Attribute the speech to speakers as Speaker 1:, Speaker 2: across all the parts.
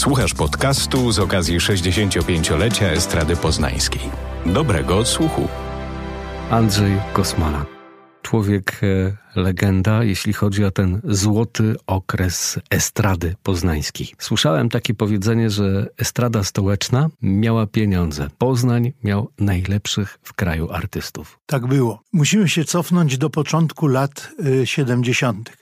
Speaker 1: Słuchasz podcastu z okazji 65-lecia Estrady Poznańskiej. Dobrego odsłuchu.
Speaker 2: Andrzej Kosmala. Człowiek e, legenda, jeśli chodzi o ten złoty okres estrady poznańskiej. Słyszałem takie powiedzenie, że estrada stołeczna miała pieniądze. Poznań miał najlepszych w kraju artystów.
Speaker 3: Tak było. Musimy się cofnąć do początku lat 70.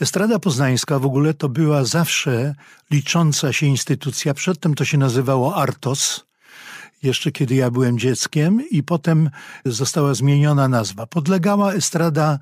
Speaker 3: Estrada Poznańska w ogóle to była zawsze licząca się instytucja. Przedtem to się nazywało Artos, jeszcze kiedy ja byłem dzieckiem i potem została zmieniona nazwa. Podlegała Estrada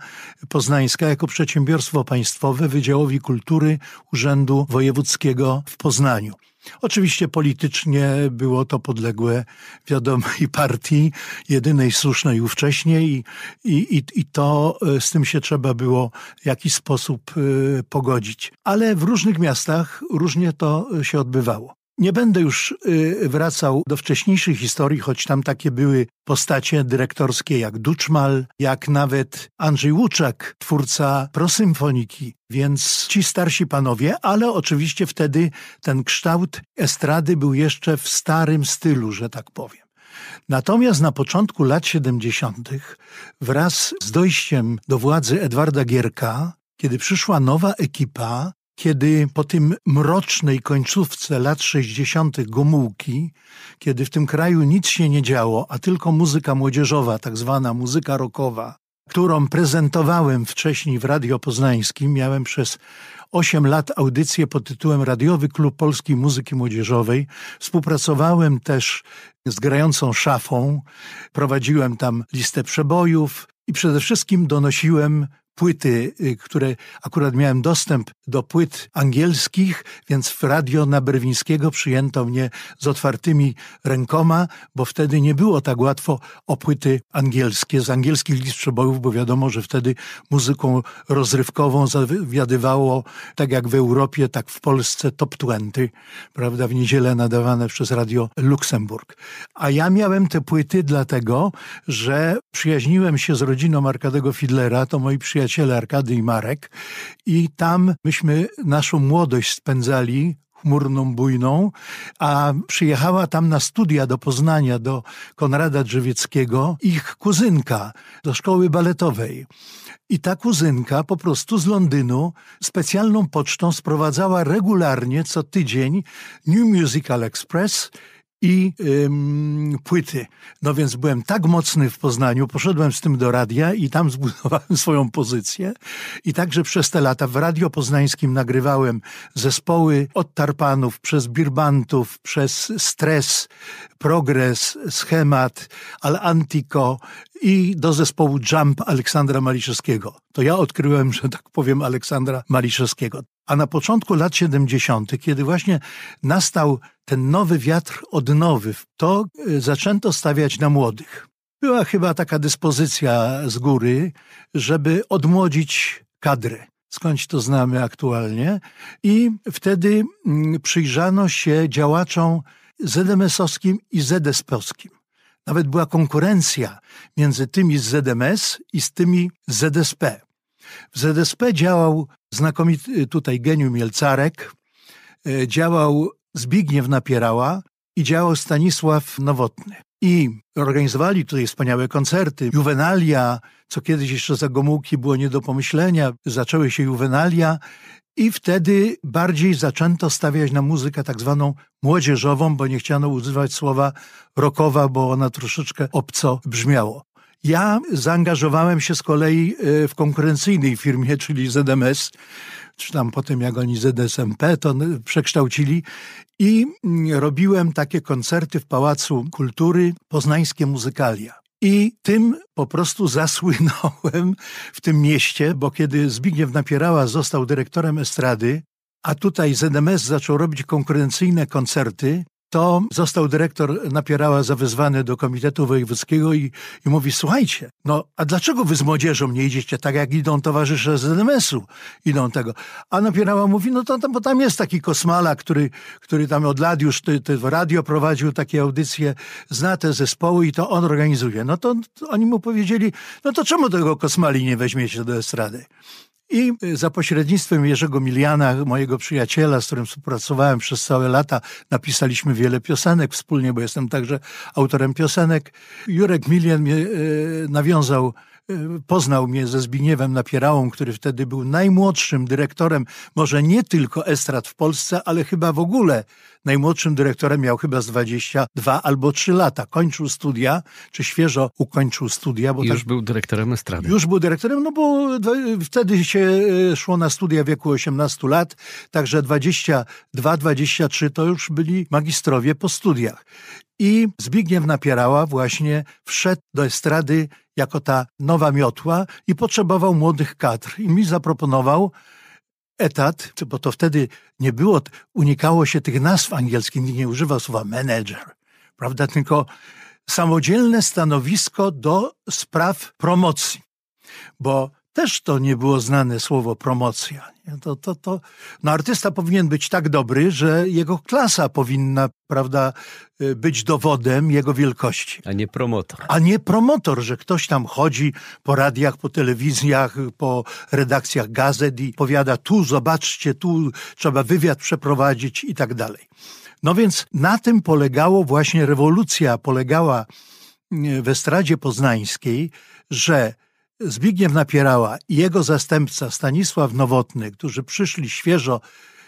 Speaker 3: Poznańska jako przedsiębiorstwo państwowe Wydziałowi Kultury Urzędu Wojewódzkiego w Poznaniu. Oczywiście politycznie było to podległe wiadomej partii, jedynej słusznej ówcześnie i, i, i to e, z tym się trzeba było w jakiś sposób e, pogodzić. Ale w różnych miastach różnie to się odbywało. Nie będę już y, wracał do wcześniejszych historii, choć tam takie były postacie dyrektorskie jak Duczmal, jak nawet Andrzej Łuczak, twórca prosymfoniki. Więc ci starsi panowie, ale oczywiście wtedy ten kształt estrady był jeszcze w starym stylu, że tak powiem. Natomiast na początku lat 70. wraz z dojściem do władzy Edwarda Gierka, kiedy przyszła nowa ekipa, kiedy po tym mrocznej końcówce lat 60. Gomułki, kiedy w tym kraju nic się nie działo, a tylko muzyka młodzieżowa, tak zwana muzyka rockowa, którą prezentowałem wcześniej w Radio Poznańskim, miałem przez 8 lat audycję pod tytułem Radiowy Klub Polskiej Muzyki Młodzieżowej. Współpracowałem też z grającą szafą, prowadziłem tam listę przebojów i przede wszystkim donosiłem płyty, y, które akurat miałem dostęp do płyt angielskich, więc w radio na Berwińskiego przyjęto mnie z otwartymi rękoma, bo wtedy nie było tak łatwo o płyty angielskie, z angielskich list przebojów, bo wiadomo, że wtedy muzyką rozrywkową zawiadywało, tak jak w Europie, tak w Polsce, top 20, prawda, w niedzielę nadawane przez Radio Luksemburg. A ja miałem te płyty dlatego, że przyjaźniłem się z rodziną Arkadego Fidlera, to moi przyjaciele przyjaciele Arkady Marek i tam myśmy naszą młodość spędzali chmurną, bujną, a przyjechała tam na studia do Poznania, do Konrada Drzewieckiego, ich kuzynka do szkoły baletowej. I ta kuzynka po prostu z Londynu specjalną pocztą sprowadzała regularnie co tydzień New Musical Express i ym, płyty. No więc byłem tak mocny w Poznaniu, poszedłem z tym do radia i tam zbudowałem swoją pozycję. I także przez te lata w Radio Poznańskim nagrywałem zespoły od tarpanów, przez birbantów, przez stres, progres, schemat, al antico i do zespołu Jump Aleksandra Maliszewskiego. To ja odkryłem, że tak powiem, Aleksandra Maliszewskiego. A na początku lat 70., kiedy właśnie nastał ten nowy wiatr odnowy, to e, zaczęto stawiać na młodych. Była chyba taka dyspozycja z góry, żeby odmłodzić kadrę skądś to znamy aktualnie. I wtedy mm, przyjrzano się działaczom ZMS-owskim i ZSP-owskim. Nawet była konkurencja między tymi z ZMS i z tymi z ZSP. W ZSP działał znakomity tutaj geniu Mielcarek, e, działał Zbigniew Napierała i działał Stanisław Nowotny. I organizowali tutaj wspaniałe koncerty. Juvenalia, co kiedyś jeszcze za Gomułki było nie do pomyślenia, zaczęły się juvenalia i wtedy bardziej zaczęto stawiać na muzykę tak zwaną młodzieżową, bo nie chciano używać słowa rockowa, bo ona troszeczkę obco brzmiało. Ja zaangażowałem się z kolei e, w konkurencyjnej firmie, czyli ZMS, czy tam potem jak oni ZSMP to przekształcili i mm, robiłem takie koncerty w Pałacu Kultury Poznańskie Muzykalia. I tym po prostu zasłynąłem w tym mieście, bo kiedy Zbigniew Napierała został dyrektorem estrady, a tutaj ZMS zaczął robić konkurencyjne koncerty, to został dyrektor Napierała zawezwany do Komitetu Wojewódzkiego i, i mówi, słuchajcie, no a dlaczego wy z młodzieżą nie idziecie tak, jak idą towarzysze z NMS-u, idą tego. A Napierała mówi, no to, to bo tam jest taki kosmala, który, który tam od lat już ty, ty radio prowadził takie audycje, zna te zespoły i to on organizuje. No to, to oni mu powiedzieli, no to czemu tego kosmali nie weźmiecie do estrady? I za pośrednictwem Jerzego Miliana, mojego przyjaciela, z którym współpracowałem przez całe lata, napisaliśmy wiele piosenek wspólnie, bo jestem także autorem piosenek. Jurek Milian mnie e, nawiązał poznał mnie ze Zbigniewem Napierałą, który wtedy był najmłodszym dyrektorem, może nie tylko estrad w Polsce, ale chyba w ogóle najmłodszym dyrektorem miał chyba z 22 albo 3 lata. Kończył studia, czy świeżo ukończył studia.
Speaker 2: Bo już tak, był dyrektorem estrady.
Speaker 3: Już był dyrektorem, no bo wtedy się e, szło na studia w wieku 18 lat, także 22-23 to już byli magistrowie po studiach. I Zbigniew Napierała właśnie wszedł do estrady jako ta nowa miotła i potrzebował młodych kadr. I mi zaproponował etat, bo to wtedy nie było, unikało się tych nazw angielskich, nikt nie używał słowa manager, prawda, tylko samodzielne stanowisko do spraw promocji. Bo też to nie było znane słowo promocja. To, to, to, no artysta powinien być tak dobry, że jego klasa powinna, prawda, y, być dowodem jego wielkości.
Speaker 2: A nie promotor.
Speaker 3: A nie promotor, że ktoś tam chodzi po radiach, po telewizjach, po redakcjach gazet i powiada tu, zobaczcie, tu trzeba wywiad przeprowadzić i tak dalej. No więc na tym polegało właśnie rewolucja, polegała y, w estradzie poznańskiej, że Zbigniew Napierała i jego zastępca Stanisław Nowotny, którzy przyszli świeżo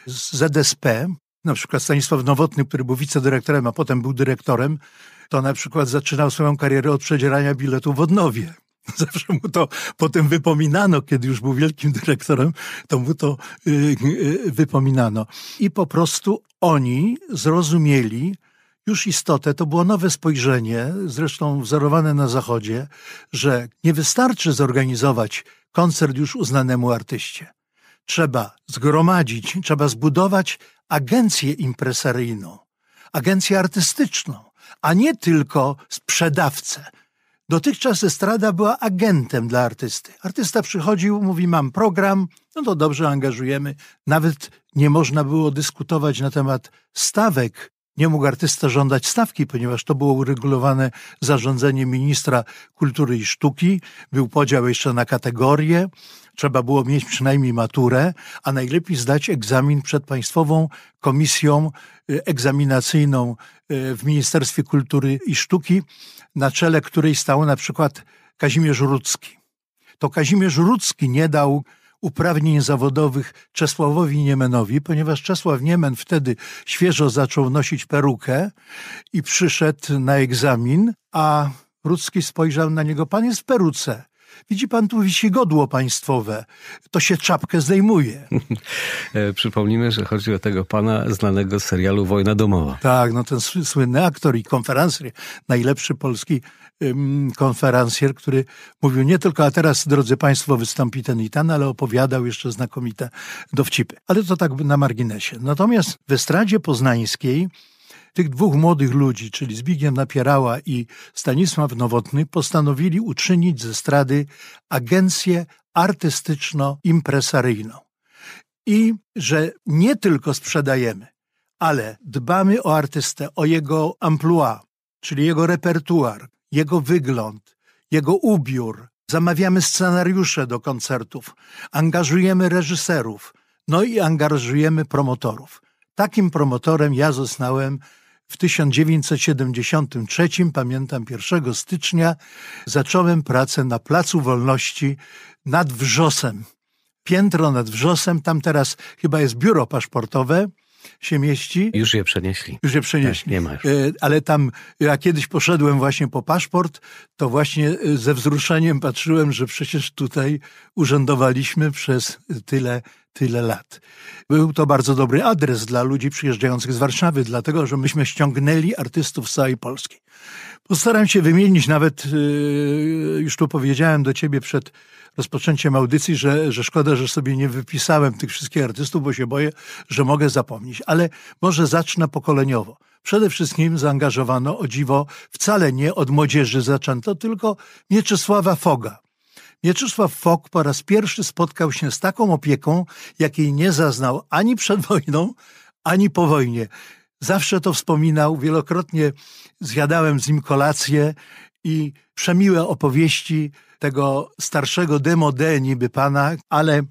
Speaker 3: z ZSP, na przykład Stanisław Nowotny, który był wicedyrektorem, a potem był dyrektorem, to na przykład zaczynał swoją karierę od przedzierania biletu w Odnowie. Zawsze mu to potem wypominano, kiedy już był wielkim dyrektorem, to mu to yy, yy, wypominano. I po prostu oni zrozumieli, już istotę, to było nowe spojrzenie, zresztą wzorowane na Zachodzie, że nie wystarczy zorganizować koncert już uznanemu artyście. Trzeba zgromadzić, trzeba zbudować agencję impresaryjną, agencję artystyczną, a nie tylko sprzedawcę. Dotychczas estrada była agentem dla artysty. Artysta przychodził, mówi: Mam program, no to dobrze angażujemy. Nawet nie można było dyskutować na temat stawek nie mógł artysta żądać stawki, ponieważ to było uregulowane zarządzeniem ministra kultury i sztuki. Był podział jeszcze na kategorie. Trzeba było mieć przynajmniej maturę, a najlepiej zdać egzamin przed Państwową Komisją y, Egzaminacyjną y, w Ministerstwie Kultury i Sztuki, na czele której stał na przykład Kazimierz Rudzki. To Kazimierz Rudzki nie dał uprawnień zawodowych Czesławowi Niemenowi, ponieważ Czesław Niemen wtedy świeżo zaczął nosić perukę i przyszedł na egzamin, a Rudzki spojrzał na niego, pan jest w peruce. Widzi pan, tu wisi godło państwowe. To się czapkę zdejmuje.
Speaker 2: E, przypomnijmy, że chodzi o tego pana znanego z serialu Wojna Domowa.
Speaker 3: Tak, no ten słynny aktor i konferencjer, najlepszy polski konferencjer, który mówił nie tylko, a teraz, drodzy Państwo, wystąpi ten i ten, ale opowiadał jeszcze znakomite dowcipy. Ale to tak na marginesie. Natomiast w estradzie poznańskiej tych dwóch młodych ludzi, czyli Zbigniew Napierała i Stanisław Nowotny, postanowili uczynić ze strady agencję artystyczno-impresaryjną. I że nie tylko sprzedajemy, ale dbamy o artystę, o jego amplua, czyli jego repertuar, jego wygląd, jego ubiór. Zamawiamy scenariusze do koncertów, angażujemy reżyserów, no i angażujemy promotorów. Takim promotorem ja zostałem w 1973, pamiętam 1 stycznia, zacząłem pracę na Placu Wolności nad Wrzosem. Piętro nad Wrzosem, tam teraz chyba jest biuro paszportowe, się mieści.
Speaker 2: Już je przenieśli.
Speaker 3: Już je przenieśli. Tak,
Speaker 2: nie ma już.
Speaker 3: E, ale tam, ja kiedyś poszedłem właśnie po paszport, to właśnie e, ze wzruszeniem patrzyłem, że przecież tutaj urzędowaliśmy przez tyle, tyle lat. Był to bardzo dobry adres dla ludzi przyjeżdżających z Warszawy, dlatego że myśmy ściągnęli artystów z całej Polski. Postaram się wymienić, nawet e, już tu powiedziałem do ciebie przed rozpoczęciem audycji, że, że szkoda, że sobie nie wypisałem tych wszystkich artystów, bo się boję, że mogę zapomnieć. Ale może zacznę pokoleniowo. Przede wszystkim zaangażowano, o dziwo, wcale nie od młodzieży zaczęto, tylko Mieczysława Foga. Mieczysław Fog po raz pierwszy spotkał się z taką opieką, jakiej nie zaznał ani przed wojną, ani po wojnie. Zawsze to wspominał, wielokrotnie zjadałem z nim kolację i przemiłe opowieści tego starszego demode niby pana, ale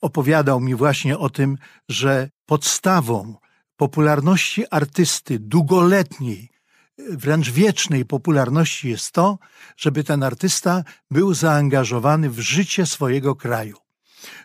Speaker 3: opowiadał mi właśnie o tym, że podstawą popularności artysty długoletniej, wręcz wiecznej popularności jest to, żeby ten artysta był zaangażowany w życie swojego kraju,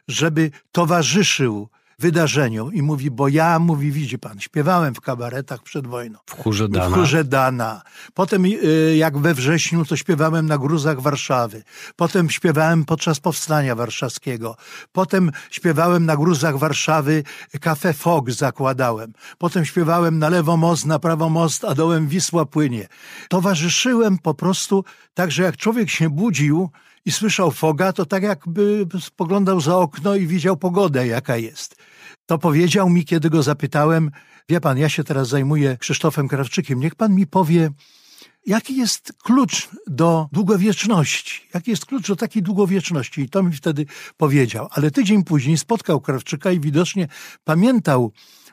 Speaker 3: żeby towarzyszył wydarzeniu i mówi, bo ja, mówi, widzi pan, śpiewałem w kabaretach przed wojną.
Speaker 2: W chórze Dana.
Speaker 3: W chórze Dana. Potem y, jak we wrześniu, to śpiewałem na gruzach Warszawy. Potem śpiewałem podczas Powstania Warszawskiego. Potem śpiewałem na gruzach Warszawy, Cafe Fog zakładałem. Potem śpiewałem na lewo most, na prawo most, a dołem Wisła płynie. Towarzyszyłem po prostu tak, że jak człowiek się budził, i słyszał foga, to tak jakby spoglądał za okno i widział pogodę, jaka jest. To powiedział mi, kiedy go zapytałem, wie pan, ja się teraz zajmuję Krzysztofem Krawczykiem, niech pan mi powie, jaki jest klucz do długowieczności? Jaki jest klucz do takiej długowieczności? I to mi wtedy powiedział. Ale tydzień później spotkał Krawczyka i widocznie pamiętał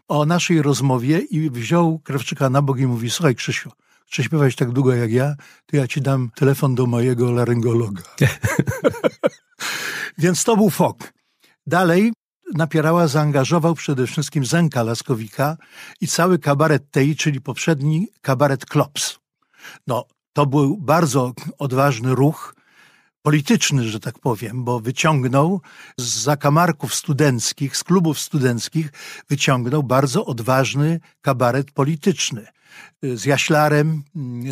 Speaker 3: o naszej rozmowie i wziął Krawczyka na bok i mówi, słuchaj Krzysiu, chcesz śpiewać tak długo jak ja, to ja ci dam telefon do mojego laryngologa. Więc to był fok. Dalej Napierała zaangażował przede wszystkim Zenka Laskowika i cały kabaret tej, czyli poprzedni kabaret Klops. No, to był bardzo odważny ruch, polityczny, że tak powiem, bo wyciągnął z zakamarków studenckich, z klubów studenckich, wyciągnął bardzo odważny kabaret polityczny. Z Jaślarem,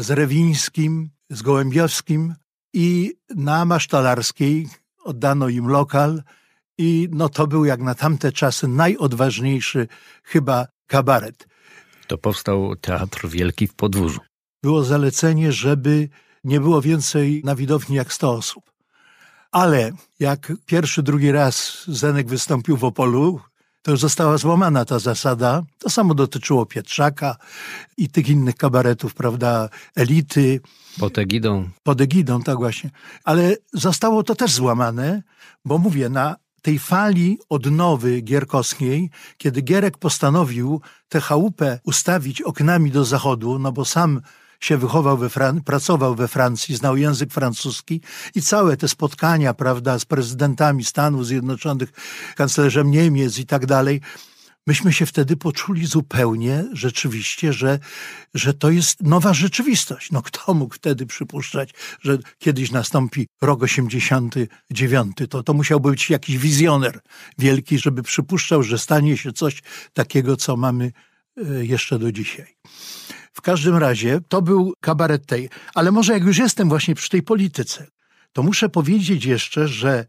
Speaker 3: z Rewińskim, z Gołębiowskim i na Masztalarskiej oddano im lokal, i no to był jak na tamte czasy najodważniejszy chyba kabaret.
Speaker 2: To powstał Teatr Wielki w Podwórzu.
Speaker 3: Było zalecenie, żeby nie było więcej na widowni jak 100 osób. Ale jak pierwszy, drugi raz Zenek wystąpił w Opolu, to już została złamana ta zasada. To samo dotyczyło Pietrzaka i tych innych kabaretów, prawda, elity.
Speaker 2: Pod egidą.
Speaker 3: Pod egidą, tak właśnie. Ale zostało to też złamane, bo mówię, na tej fali odnowy gierkowskiej, kiedy Gierek postanowił tę chałupę ustawić oknami do zachodu, no bo sam się wychował we Fran- pracował we Francji, znał język francuski i całe te spotkania, prawda, z prezydentami Stanów Zjednoczonych, kanclerzem Niemiec i tak dalej, myśmy się wtedy poczuli zupełnie rzeczywiście, że, że to jest nowa rzeczywistość. No kto mógł wtedy przypuszczać, że kiedyś nastąpi rok 89? To, to musiałby być jakiś wizjoner wielki, żeby przypuszczał, że stanie się coś takiego, co mamy e, jeszcze do dzisiaj. W każdym razie to był kabaret tej. Ale może jak już jestem właśnie przy tej polityce, to muszę powiedzieć jeszcze, że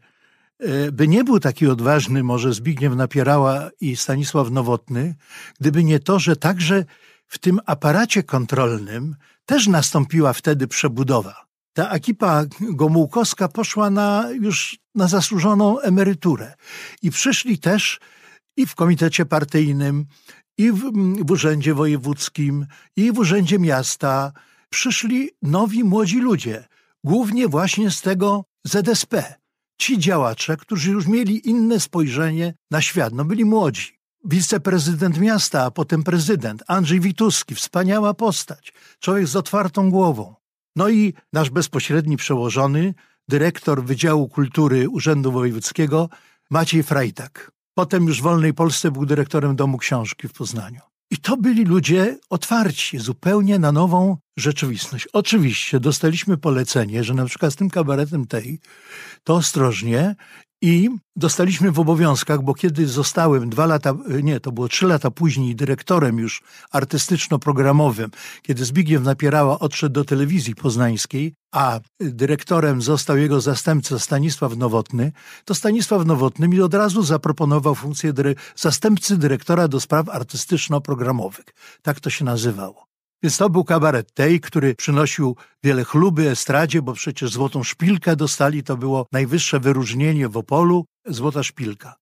Speaker 3: E, by nie był taki odważny może Zbigniew Napierała i Stanisław Nowotny, gdyby nie to, że także w tym aparacie kontrolnym też nastąpiła wtedy przebudowa. Ta ekipa Gomułkowska poszła na już na zasłużoną emeryturę i przyszli też i w komitecie partyjnym, i w, w urzędzie wojewódzkim, i w urzędzie miasta przyszli nowi młodzi ludzie, głównie właśnie z tego ZSP ci działacze, którzy już mieli inne spojrzenie na świat, no byli młodzi. Wiceprezydent miasta, a potem prezydent, Andrzej Wituski, wspaniała postać, człowiek z otwartą głową. No i nasz bezpośredni przełożony, dyrektor Wydziału Kultury Urzędu Wojewódzkiego, Maciej Frajtak. Potem już w Wolnej Polsce był dyrektorem Domu Książki w Poznaniu. I to byli ludzie otwarci zupełnie na nową rzeczywistość. Oczywiście dostaliśmy polecenie, że na przykład z tym kabaretem tej to ostrożnie i dostaliśmy w obowiązkach, bo kiedy zostałem dwa lata, nie, to było trzy lata później dyrektorem już artystyczno-programowym, kiedy Zbigniew Napierała odszedł do telewizji poznańskiej, a dyrektorem został jego zastępca Stanisław Nowotny, to Stanisław Nowotny mi od razu zaproponował funkcję dyre zastępcy dyrektora do spraw artystyczno-programowych. Tak to się nazywało. Więc to był kabaret tej, który przynosił wiele chluby estradzie, bo przecież złotą szpilkę dostali, to było najwyższe wyróżnienie w Opolu, złota szpilka.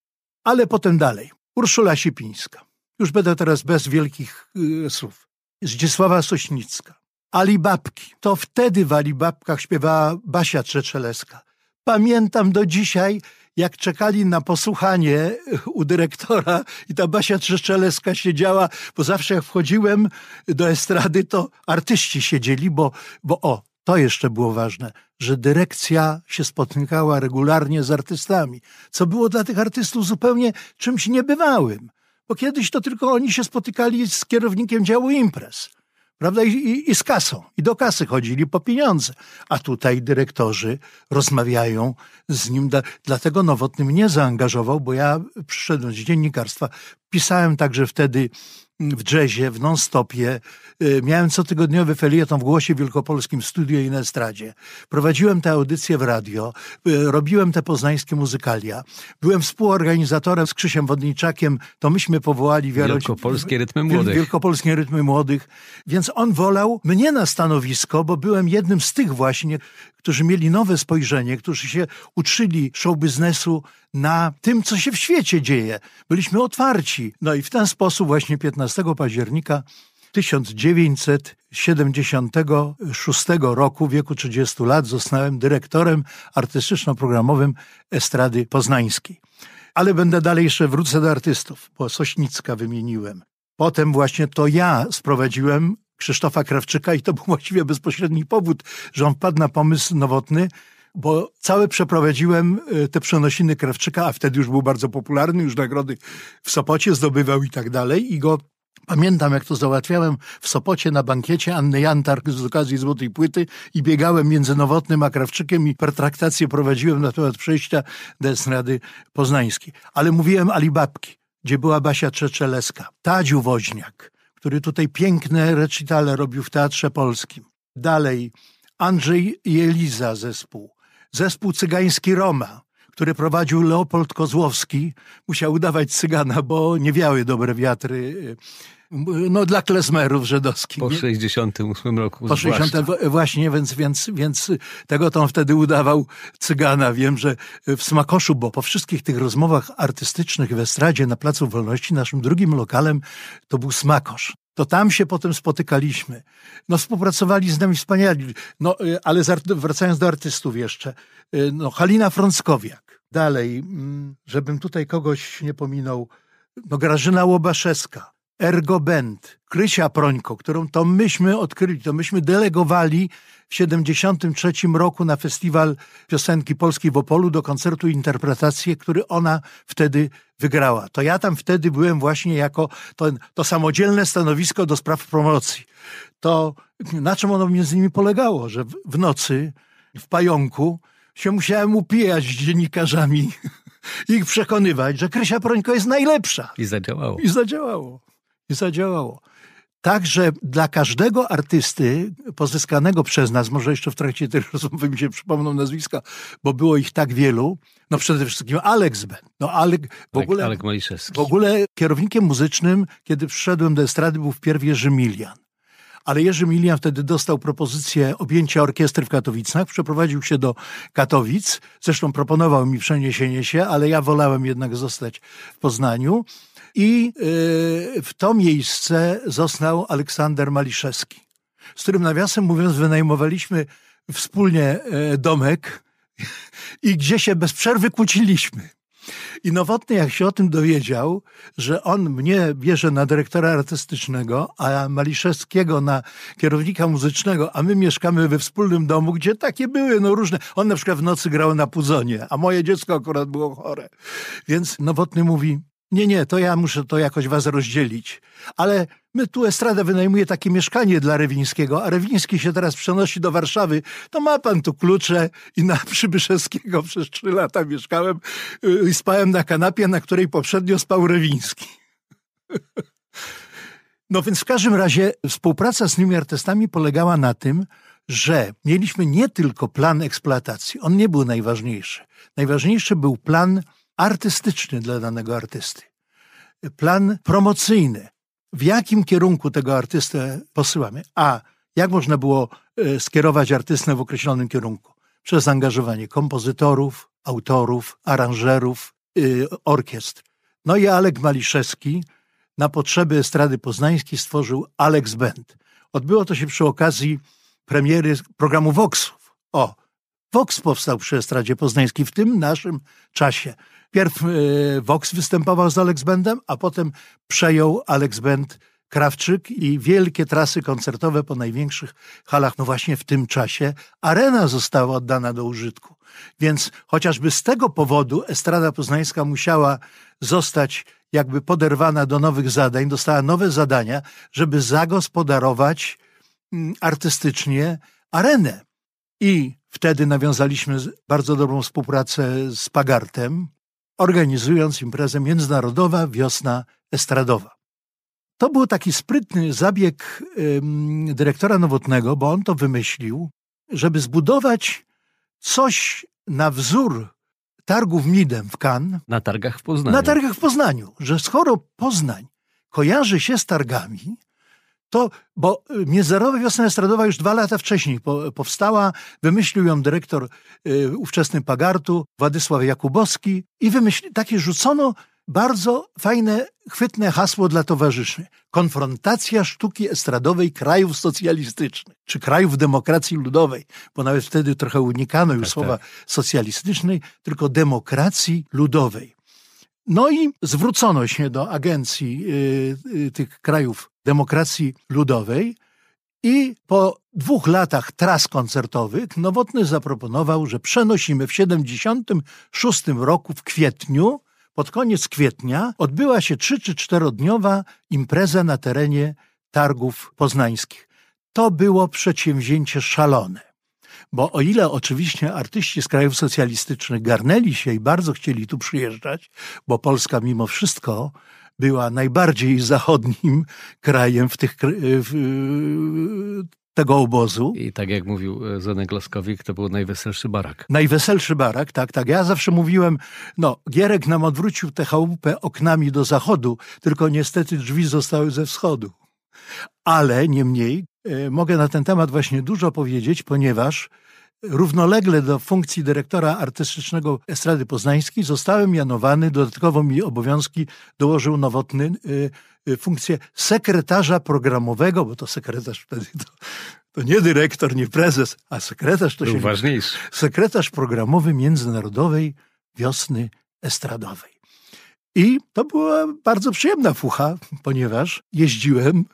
Speaker 3: Ale potem dalej. Urszula Sipińska. Już będę teraz bez wielkich yy, słów. Zdzisława Sośnicka. Alibabki. To wtedy w Alibabkach śpiewała Basia Trzeczeleska. Pamiętam do dzisiaj, jak czekali na posłuchanie u dyrektora i ta Basia Trzeszczeleska siedziała, bo zawsze jak wchodziłem do estrady, to artyści siedzieli, bo, bo o, to jeszcze było ważne, że dyrekcja się spotykała regularnie z artystami, co było dla tych artystów zupełnie czymś niebywałym, bo kiedyś to tylko oni się spotykali z kierownikiem działu imprez prawda? I, i, I, z kasą. I do kasy chodzili po pieniądze. A tutaj dyrektorzy rozmawiają z nim. Dlatego Nowotny mnie zaangażował, bo ja przyszedłem z dziennikarstwa. Pisałem także wtedy w jazzie, w non-stopie. Y, miałem cotygodniowy felieton w Głosie Wielkopolskim, w studio i na estradzie. Prowadziłem te audycje w radio, y, robiłem te poznańskie muzykalia. Byłem współorganizatorem z Krzysiem Wodniczakiem, to myśmy powołali
Speaker 2: Wielkopolskie Rytmy Młodych.
Speaker 3: Wielkopolskie Rytmy Młodych. Więc on wolał mnie na stanowisko, bo byłem jednym z tych właśnie, którzy mieli nowe spojrzenie, którzy się uczyli show biznesu na tym, co się w świecie dzieje. Byliśmy otwarci. No i w ten sposób właśnie 15 października 1976 roku, w wieku 30 lat, zostałem dyrektorem artystyczno-programowym Estrady Poznańskiej. Ale będę dalej jeszcze wrócę do artystów, bo Sośnicka wymieniłem. Potem właśnie to ja sprowadziłem Krzysztofa Krawczyka i to był właściwie bezpośredni powód, że on wpadł na pomysł nowotny, bo całe przeprowadziłem e, te przenosiny Krawczyka, a wtedy już był bardzo popularny, już nagrody w Sopocie zdobywał i tak dalej i go Pamiętam, jak to załatwiałem w Sopocie na bankiecie Anny Jantark z okazji Złotej Płyty i biegałem między Nowotnym a Krawczykiem i pertraktację prowadziłem na temat przejścia do Esnady Poznańskiej. Ale mówiłem Alibabki, gdzie była Basia Czeczeleska, Tadziu Woźniak, który tutaj piękne recitale robił w Teatrze Polskim. Dalej Andrzej i Eliza zespół. Zespół cygański Roma, który prowadził Leopold Kozłowski. Musiał udawać cygana, bo nie wiały dobre wiatry no dla klezmerów żydowskich.
Speaker 2: Po 68 roku
Speaker 3: Po 60 właśnie, więc, więc, więc tego to on wtedy udawał cygana. Wiem, że w Smakoszu, bo po wszystkich tych rozmowach artystycznych w Estradzie na Placu Wolności, naszym drugim lokalem to był Smakosz to tam się potem spotykaliśmy. No współpracowali z nami wspaniali. No, y, ale wracając do artystów jeszcze. Y, no, Halina Frąckowiak. Dalej, mm, żebym tutaj kogoś nie pominął. No, Grażyna Łobaszewska. Ergo Band, Krysia Prońko, którą to myśmy odkryli, to myśmy delegowali w 73 roku na festiwal piosenki polskiej w Opolu do koncertu interpretację, który ona wtedy wygrała. To ja tam wtedy byłem właśnie jako to, to samodzielne stanowisko do spraw promocji. To na czym ono między innymi polegało, że w, w nocy w pająku się musiałem upijać z dziennikarzami ich przekonywać, że Krysia Prońko jest najlepsza.
Speaker 2: I zadziałało.
Speaker 3: I zadziałało. I zadziałało. Także dla każdego artysty pozyskanego przez nas, może jeszcze w trakcie tej rozmowy mi się przypomną nazwiska, bo było ich tak wielu, no przede wszystkim Alex Ben. No Alek, w,
Speaker 2: tak,
Speaker 3: ogóle,
Speaker 2: Alek
Speaker 3: w ogóle kierownikiem muzycznym, kiedy przyszedłem do estrady, był wpierw Jerzy Milian. Ale Jerzy Milian wtedy dostał propozycję objęcia orkiestry w Katowicach, przeprowadził się do Katowic, zresztą proponował mi przeniesienie się, ale ja wolałem jednak zostać w Poznaniu. I y, w to miejsce został Aleksander Maliszewski, z którym nawiasem mówiąc wynajmowaliśmy wspólnie e, domek i gdzie się bez przerwy kłóciliśmy. I Nowotny, jak się o tym dowiedział, że on mnie bierze na dyrektora artystycznego, a Maliszewskiego na kierownika muzycznego, a my mieszkamy we wspólnym domu, gdzie takie były, no różne. On na przykład w nocy grał na puzonie, a moje dziecko akurat było chore. Więc Nowotny mówi, nie, nie, to ja muszę to jakoś was rozdzielić. Ale my tu Estrada wynajmuje takie mieszkanie dla Rewińskiego, a Rewiński się teraz przenosi do Warszawy. To ma pan tu klucze i na Przybyszewskiego przez trzy lata mieszkałem y, i spałem na kanapie, na której poprzednio spał Rewiński. No więc w każdym razie współpraca z tymi artystami polegała na tym, że mieliśmy nie tylko plan eksploatacji, on nie był najważniejszy. Najważniejszy był plan artystyczny dla danego artysty, plan promocyjny. W jakim kierunku tego artystę posyłamy? A jak można było e, skierować artystę w określonym kierunku? Przez zaangażowanie kompozytorów, autorów, aranżerów, yy, orkiestr. No i Alek Maliszewski na potrzeby Estrady Poznańskiej stworzył Alex Band. Odbyło to się przy okazji premiery programu Voxów. O, Vox powstał przy Estradzie Poznańskiej w tym naszym czasie. Pierw e, Vox występował z Alex Bandem, a potem przejął Alex Band Krawczyk i wielkie trasy koncertowe po największych halach. No właśnie w tym czasie arena została oddana do użytku. Więc chociażby z tego powodu Estrada Poznańska musiała zostać jakby poderwana do nowych zadań, dostała nowe zadania, żeby zagospodarować mm, artystycznie arenę. I wtedy nawiązaliśmy bardzo dobrą współpracę z Pagartem, organizując imprezę Międzynarodowa Wiosna Estradowa. To był taki sprytny zabieg ym, dyrektora Nowotnego, bo on to wymyślił, żeby zbudować coś na wzór targów Midem w Cannes.
Speaker 2: Na targach w Poznaniu.
Speaker 3: Na targach w Poznaniu, że skoro Poznań kojarzy się z targami, to, bo Międzynarodowa Wiosna Estradowa już dwa lata wcześniej powstała, wymyślił ją dyrektor y, ówczesny Pagartu, Władysław Jakubowski i wymyśli, takie rzucono bardzo fajne, chwytne hasło dla towarzyszy. Konfrontacja sztuki estradowej krajów socjalistycznych, czy krajów demokracji ludowej, bo nawet wtedy trochę unikano już tak, słowa tak. socjalistycznej, tylko demokracji ludowej. No i zwrócono się do agencji y, y, tych krajów demokracji ludowej i po dwóch latach tras koncertowych Nowotny zaproponował, że przenosimy w 76 roku w kwietniu pod koniec kwietnia odbyła się trzy czy czterodniowa impreza na terenie targów poznańskich. To było przedsięwzięcie szalone. Bo o ile oczywiście artyści z krajów socjalistycznych garnęli się i bardzo chcieli tu przyjeżdżać, bo Polska mimo wszystko była najbardziej zachodnim krajem w tych, w, tego obozu.
Speaker 2: I tak jak mówił e, Zenek Laskowik, to był najweselszy barak.
Speaker 3: Najweselszy barak, tak, tak. Ja zawsze mówiłem, no, Gierek nam odwrócił tę chałupę oknami do zachodu, tylko niestety drzwi zostały ze wschodu. Ale niemniej e, mogę na ten temat właśnie dużo powiedzieć, ponieważ równolegle do funkcji dyrektora artystycznego Estrady Poznańskiej zostałem mianowany, dodatkowo mi obowiązki dołożył Nowotny, y, y, funkcję sekretarza programowego, bo to sekretarz wtedy to, to nie dyrektor, nie prezes, a sekretarz to
Speaker 2: Był
Speaker 3: się...
Speaker 2: ważniejszy.
Speaker 3: Sekretarz programowy Międzynarodowej Wiosny Estradowej. I to była bardzo przyjemna fucha, ponieważ jeździłem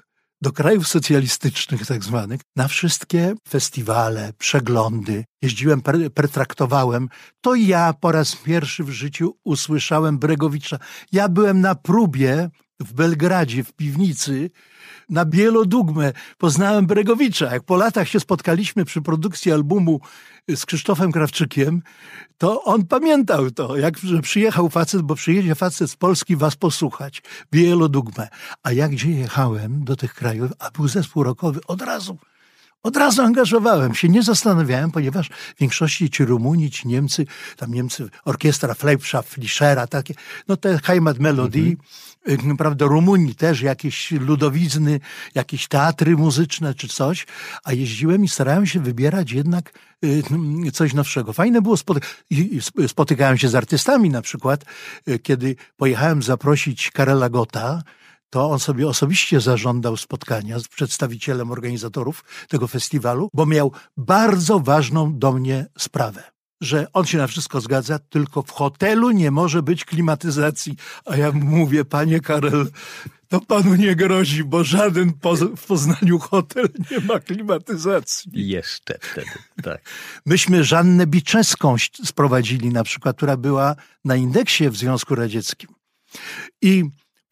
Speaker 3: do krajów socjalistycznych tak zwanych, na wszystkie festiwale, przeglądy. Jeździłem, pretraktowałem. To ja po raz pierwszy w życiu usłyszałem Bregowicza. Ja byłem na próbie w Belgradzie, w piwnicy, na Bielodugmę. Poznałem Bregowicza. Jak po latach się spotkaliśmy przy produkcji albumu z Krzysztofem Krawczykiem, to on pamiętał to, jak przyjechał facet, bo przyjedzie facet z Polski was posłuchać. Bielodugmę. A jak gdzie jechałem do tych krajów, a był zespół rokowy, od razu od razu angażowałem się, nie zastanawiałem, ponieważ w większości ci Rumuni, ci Niemcy, tam Niemcy, orkiestra Fleipschaft, Flischera, takie, no te Heimat Melody, mm -hmm. prawda, Rumuni też, jakieś ludowizny, jakieś teatry muzyczne czy coś, a jeździłem i starałem się wybierać jednak y, coś nowszego. Fajne było, spotykałem się z artystami na przykład, y, kiedy pojechałem zaprosić Karela Gota, to on sobie osobiście zażądał spotkania z przedstawicielem organizatorów tego festiwalu, bo miał bardzo ważną do mnie sprawę. Że on się na wszystko zgadza, tylko w hotelu nie może być klimatyzacji. A ja mówię, panie Karel, to panu nie grozi, bo żaden po, w Poznaniu hotel nie ma klimatyzacji.
Speaker 2: Jeszcze wtedy, tak.
Speaker 3: Myśmy Żannę Biczeską sprowadzili na przykład, która była na indeksie w Związku Radzieckim. I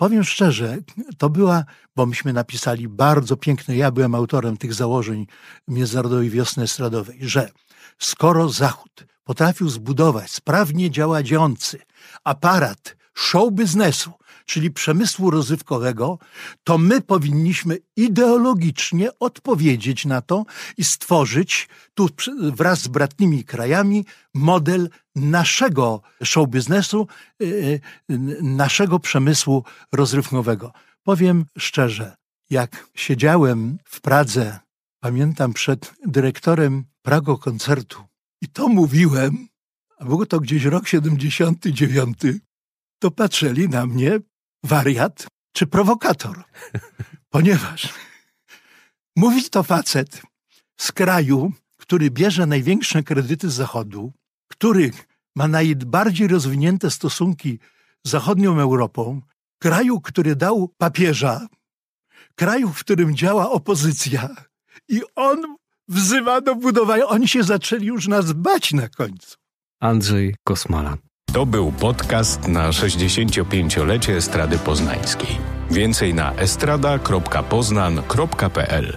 Speaker 3: Powiem szczerze, to była, bo myśmy napisali bardzo piękne, ja byłem autorem tych założeń Międzynarodowej Wiosny Estradowej, że skoro Zachód potrafił zbudować sprawnie działający aparat show biznesu, czyli przemysłu rozrywkowego, to my powinniśmy ideologicznie odpowiedzieć na to i stworzyć tu wraz z bratnimi krajami model naszego show biznesu, y, y, naszego przemysłu rozrywkowego. Powiem szczerze, jak siedziałem w Pradze, pamiętam przed dyrektorem Prago koncertu i to mówiłem, a było to gdzieś rok 79, to patrzyli na mnie wariat czy prowokator. Ponieważ mówi to facet z kraju, który bierze największe kredyty z Zachodu, który ma najbardziej rozwinięte stosunki z zachodnią Europą, kraju, który dał papieża, kraju, w którym działa opozycja i on wzywa do budowania. Oni się zaczęli już nas bać na końcu.
Speaker 4: Andrzej Kosmala.
Speaker 2: To był podcast na 65-lecie Estrady Poznańskiej. Więcej na estrada.poznan.pl